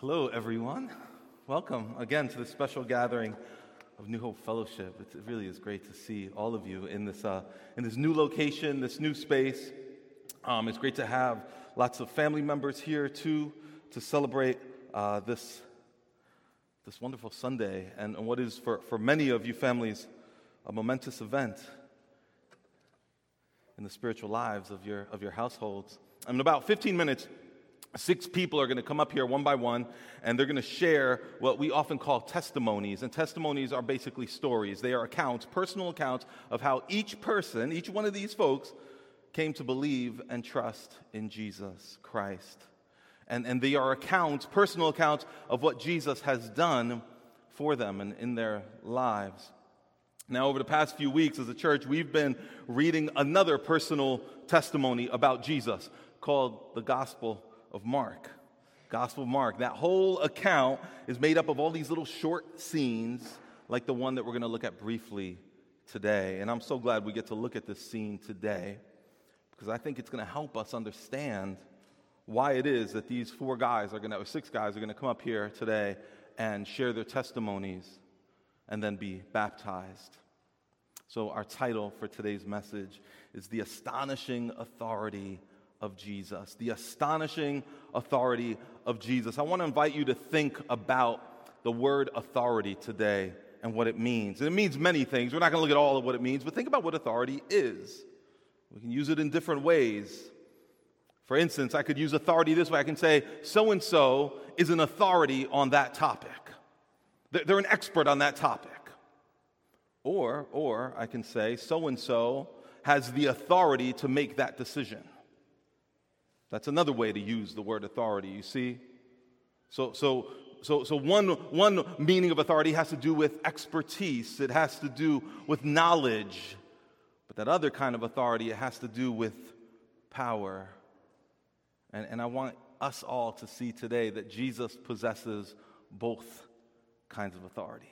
Hello, everyone. Welcome again to this special gathering of New Hope Fellowship. It really is great to see all of you in this, uh, in this new location, this new space. Um, it's great to have lots of family members here too to celebrate uh, this, this wonderful Sunday and, and what is for, for many of you families a momentous event in the spiritual lives of your, of your households. In about 15 minutes, Six people are going to come up here one by one, and they're going to share what we often call testimonies. And testimonies are basically stories. They are accounts, personal accounts of how each person, each one of these folks, came to believe and trust in Jesus Christ. And, and they are accounts, personal accounts of what Jesus has done for them and in their lives. Now, over the past few weeks as a church, we've been reading another personal testimony about Jesus called the Gospel of Mark. Gospel of Mark. That whole account is made up of all these little short scenes, like the one that we're going to look at briefly today. And I'm so glad we get to look at this scene today because I think it's going to help us understand why it is that these four guys are going to, or six guys are going to come up here today and share their testimonies and then be baptized. So, our title for today's message is The Astonishing Authority of Jesus, the astonishing authority of Jesus. I want to invite you to think about the word authority today and what it means. And it means many things. We're not going to look at all of what it means, but think about what authority is. We can use it in different ways. For instance, I could use authority this way I can say, so and so is an authority on that topic, they're an expert on that topic. Or, or I can say, so and so has the authority to make that decision. That's another way to use the word authority, you see? So, so, so, so one, one meaning of authority has to do with expertise, it has to do with knowledge. But that other kind of authority, it has to do with power. And, and I want us all to see today that Jesus possesses both kinds of authority.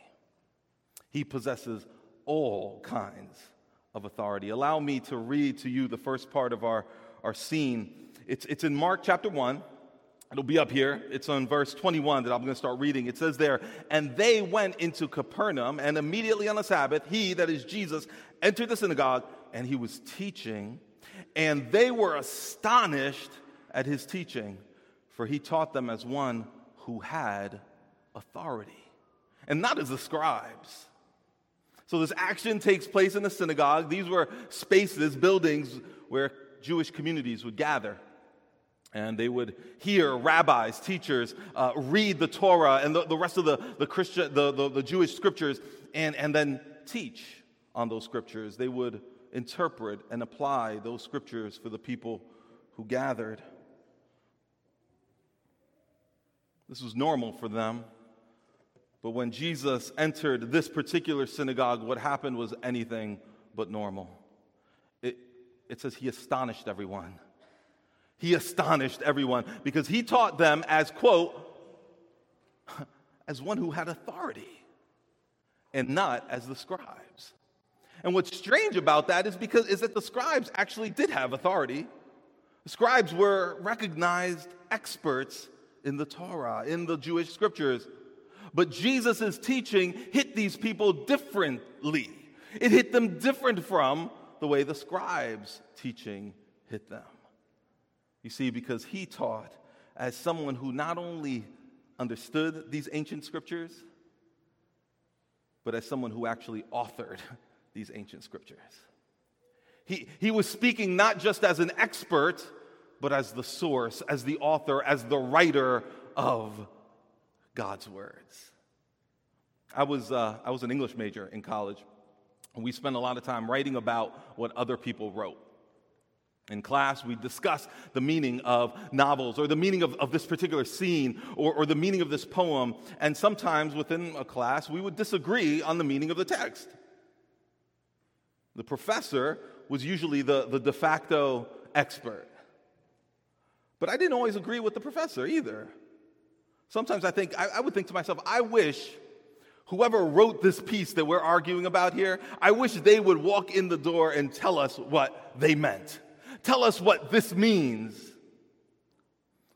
He possesses all kinds of authority. Allow me to read to you the first part of our, our scene it's, it's in Mark chapter 1. It'll be up here. It's on verse 21 that I'm going to start reading. It says there, And they went into Capernaum, and immediately on the Sabbath, he, that is Jesus, entered the synagogue, and he was teaching. And they were astonished at his teaching, for he taught them as one who had authority, and not as the scribes. So this action takes place in the synagogue. These were spaces, buildings where Jewish communities would gather and they would hear rabbis, teachers uh, read the Torah and the, the rest of the, the, Christian, the, the, the Jewish scriptures and, and then teach on those scriptures. They would interpret and apply those scriptures for the people who gathered. This was normal for them. But when Jesus entered this particular synagogue, what happened was anything but normal. It, it says he astonished everyone. He astonished everyone because he taught them as, quote, as one who had authority and not as the scribes. And what's strange about that is because is that the scribes actually did have authority. The scribes were recognized experts in the Torah, in the Jewish scriptures. But Jesus' teaching hit these people differently. It hit them different from the way the scribes' teaching hit them. You see, because he taught as someone who not only understood these ancient scriptures, but as someone who actually authored these ancient scriptures. He, he was speaking not just as an expert, but as the source, as the author, as the writer of God's words. I was, uh, I was an English major in college, and we spent a lot of time writing about what other people wrote. In class, we discuss the meaning of novels or the meaning of, of this particular scene or, or the meaning of this poem. And sometimes within a class, we would disagree on the meaning of the text. The professor was usually the, the de facto expert. But I didn't always agree with the professor either. Sometimes I think, I, I would think to myself, I wish whoever wrote this piece that we're arguing about here, I wish they would walk in the door and tell us what they meant. Tell us what this means.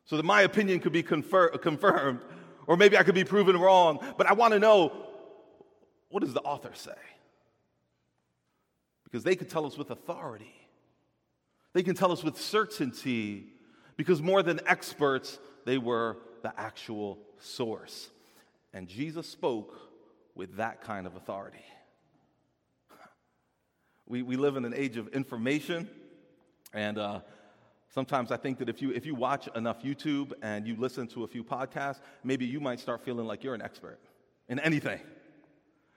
so that my opinion could be confer- confirmed, or maybe I could be proven wrong. But I want to know what does the author say? Because they could tell us with authority, they can tell us with certainty, because more than experts, they were the actual source. And Jesus spoke with that kind of authority. We, we live in an age of information, and uh, sometimes I think that if you, if you watch enough YouTube and you listen to a few podcasts, maybe you might start feeling like you're an expert in anything.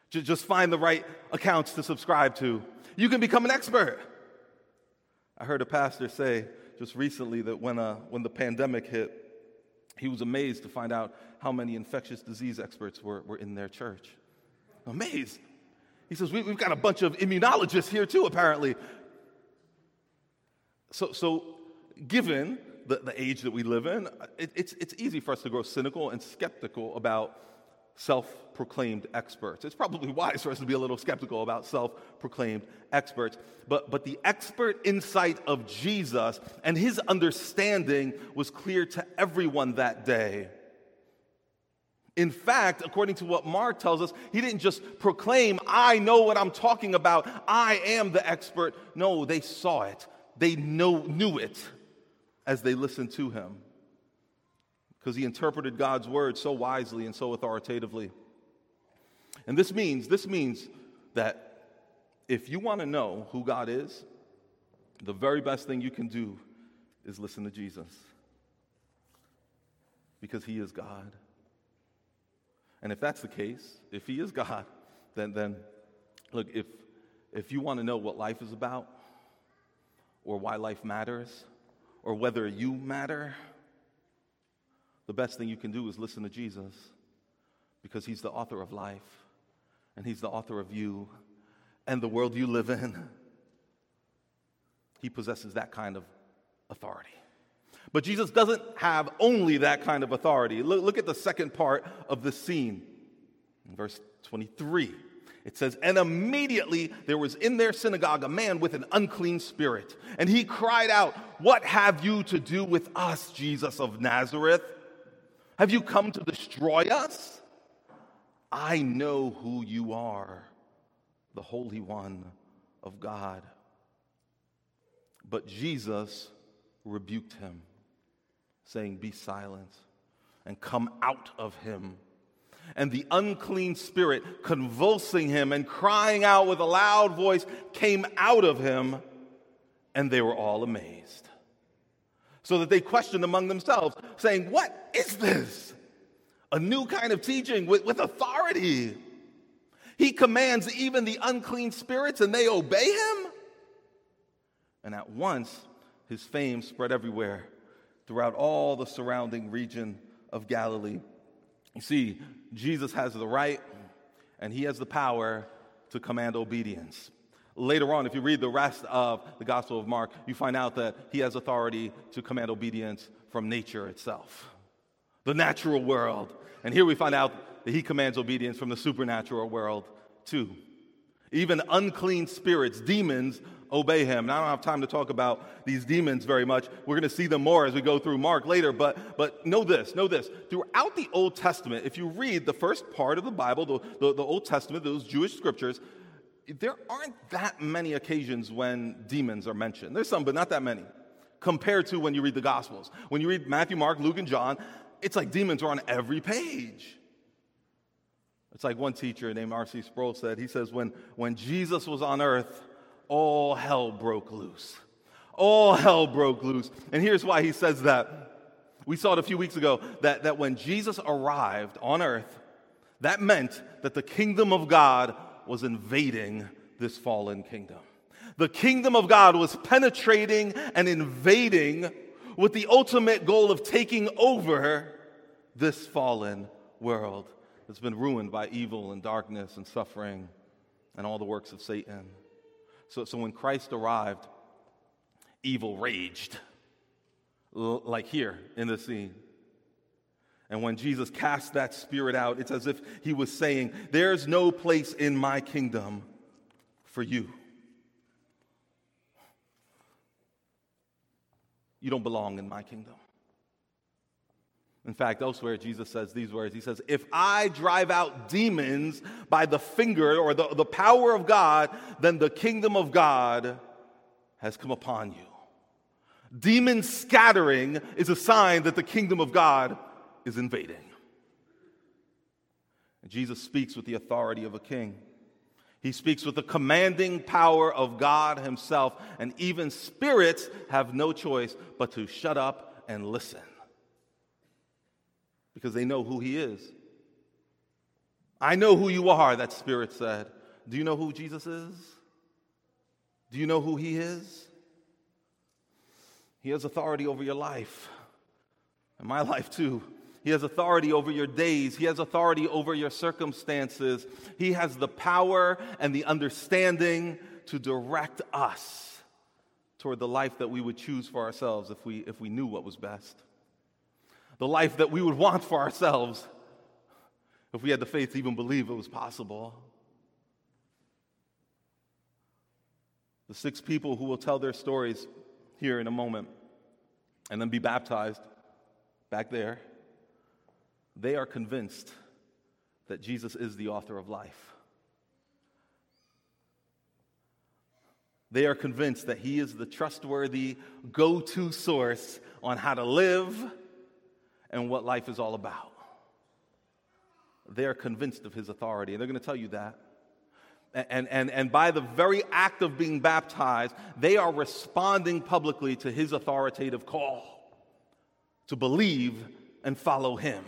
Just find the right accounts to subscribe to. You can become an expert. I heard a pastor say just recently that when, uh, when the pandemic hit, he was amazed to find out how many infectious disease experts were, were in their church. Amazed. He says, we, have got a bunch of immunologists here too, apparently. So, so given the, the age that we live in, it, it's, it's easy for us to grow cynical and skeptical about self proclaimed experts. It's probably wise for us to be a little skeptical about self proclaimed experts. But, but the expert insight of Jesus and his understanding was clear to everyone that day. In fact, according to what Mark tells us, he didn't just proclaim, I know what I'm talking about, I am the expert. No, they saw it, they know, knew it as they listened to him because he interpreted God's word so wisely and so authoritatively. And this means, this means that if you want to know who God is, the very best thing you can do is listen to Jesus. Because he is God. And if that's the case, if he is God, then, then look, if, if you want to know what life is about, or why life matters, or whether you matter, the best thing you can do is listen to Jesus because he's the author of life and he's the author of you and the world you live in. He possesses that kind of authority. But Jesus doesn't have only that kind of authority. Look, look at the second part of the scene. Verse 23, it says, And immediately there was in their synagogue a man with an unclean spirit. And he cried out, What have you to do with us, Jesus of Nazareth? Have you come to destroy us? I know who you are, the Holy One of God. But Jesus rebuked him, saying, Be silent and come out of him. And the unclean spirit, convulsing him and crying out with a loud voice, came out of him, and they were all amazed so that they questioned among themselves, saying, What is this? A new kind of teaching with, with authority. He commands even the unclean spirits and they obey him. And at once, his fame spread everywhere throughout all the surrounding region of Galilee. You see, Jesus has the right and he has the power to command obedience. Later on, if you read the rest of the Gospel of Mark, you find out that he has authority to command obedience from nature itself, the natural world. And here we find out that he commands obedience from the supernatural world too. Even unclean spirits, demons, obey him. And I don't have time to talk about these demons very much. We're going to see them more as we go through Mark later. But, but know this, know this. Throughout the Old Testament, if you read the first part of the Bible, the, the, the Old Testament, those Jewish scriptures, there aren't that many occasions when demons are mentioned. There's some, but not that many, compared to when you read the Gospels. When you read Matthew, Mark, Luke, and John, it's like demons are on every page. It's like one teacher named R.C. Sproul said, he says, when, when Jesus was on earth, all hell broke loose. All hell broke loose. And here's why he says that. We saw it a few weeks ago that, that when Jesus arrived on earth, that meant that the kingdom of God was invading this fallen kingdom. The kingdom of God was penetrating and invading with the ultimate goal of taking over this fallen world that's been ruined by evil and darkness and suffering and all the works of Satan. So, so when Christ arrived, evil raged, like here in the scene. And when Jesus cast that spirit out, it's as if he was saying, There's no place in my kingdom for you. You don't belong in my kingdom. In fact, elsewhere, Jesus says these words He says, If I drive out demons by the finger or the, the power of God, then the kingdom of God has come upon you. Demon scattering is a sign that the kingdom of God is invading. Jesus speaks with the authority of a king. He speaks with the commanding power of God Himself, and even spirits have no choice but to shut up and listen because they know who He is. I know who you are, that spirit said. Do you know who Jesus is? Do you know who He is? He has authority over your life, and my life too. He has authority over your days. He has authority over your circumstances. He has the power and the understanding to direct us toward the life that we would choose for ourselves if we, if we knew what was best. The life that we would want for ourselves if we had the faith to even believe it was possible. The six people who will tell their stories here in a moment and then be baptized back there, they are convinced that Jesus is the author of life. They are convinced that he is the trustworthy go to source on how to live and what life is all about. They are convinced of his authority, and they're going to tell you that. And, and, and by the very act of being baptized, they are responding publicly to his authoritative call to believe and follow him.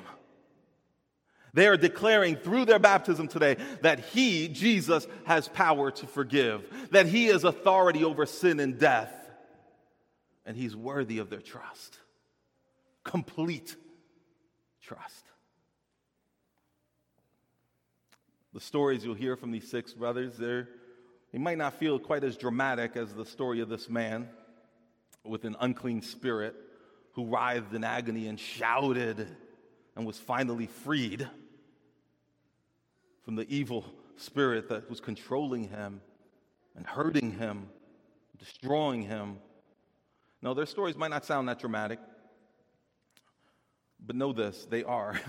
They are declaring through their baptism today that He, Jesus, has power to forgive, that He is authority over sin and death, and He's worthy of their trust. Complete trust. The stories you'll hear from these six brothers, they're, they might not feel quite as dramatic as the story of this man with an unclean spirit who writhed in agony and shouted and was finally freed from the evil spirit that was controlling him and hurting him, destroying him. No, their stories might not sound that dramatic, but know this they are.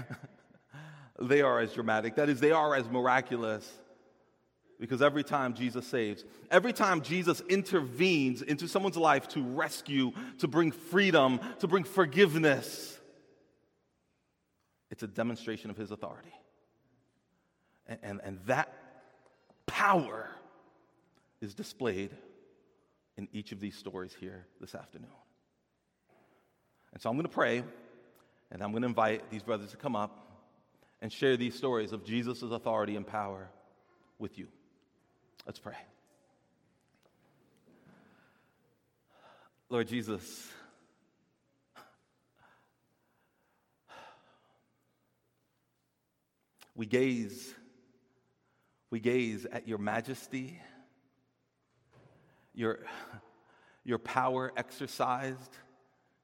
they are as dramatic. That is, they are as miraculous. Because every time Jesus saves, every time Jesus intervenes into someone's life to rescue, to bring freedom, to bring forgiveness, it's a demonstration of his authority. And, and, and that power is displayed in each of these stories here this afternoon. And so I'm going to pray, and I'm going to invite these brothers to come up and share these stories of Jesus' authority and power with you. Let's pray. Lord Jesus, we gaze, we gaze at your majesty, your, your power exercised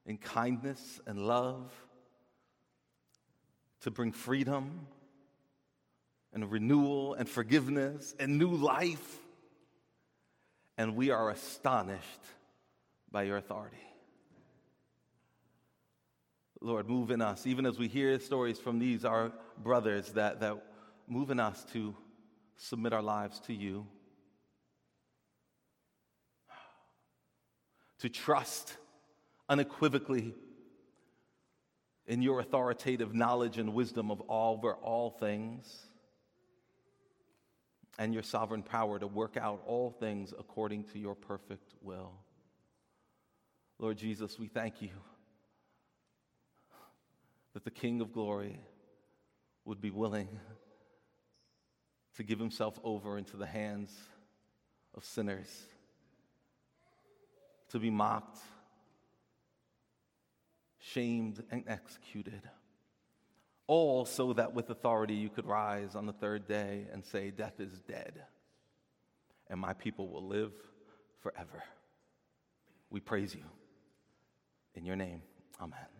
in kindness and love to bring freedom and renewal and forgiveness and new life. And we are astonished by your authority. Lord, move in us, even as we hear stories from these, our brothers, that, that move in us to submit our lives to you, to trust unequivocally in your authoritative knowledge and wisdom of all over all things and your sovereign power to work out all things according to your perfect will. Lord Jesus, we thank you that the King of glory would be willing to give himself over into the hands of sinners, to be mocked shamed, and executed. All so that with authority you could rise on the third day and say, Death is dead, and my people will live forever. We praise you. In your name, amen.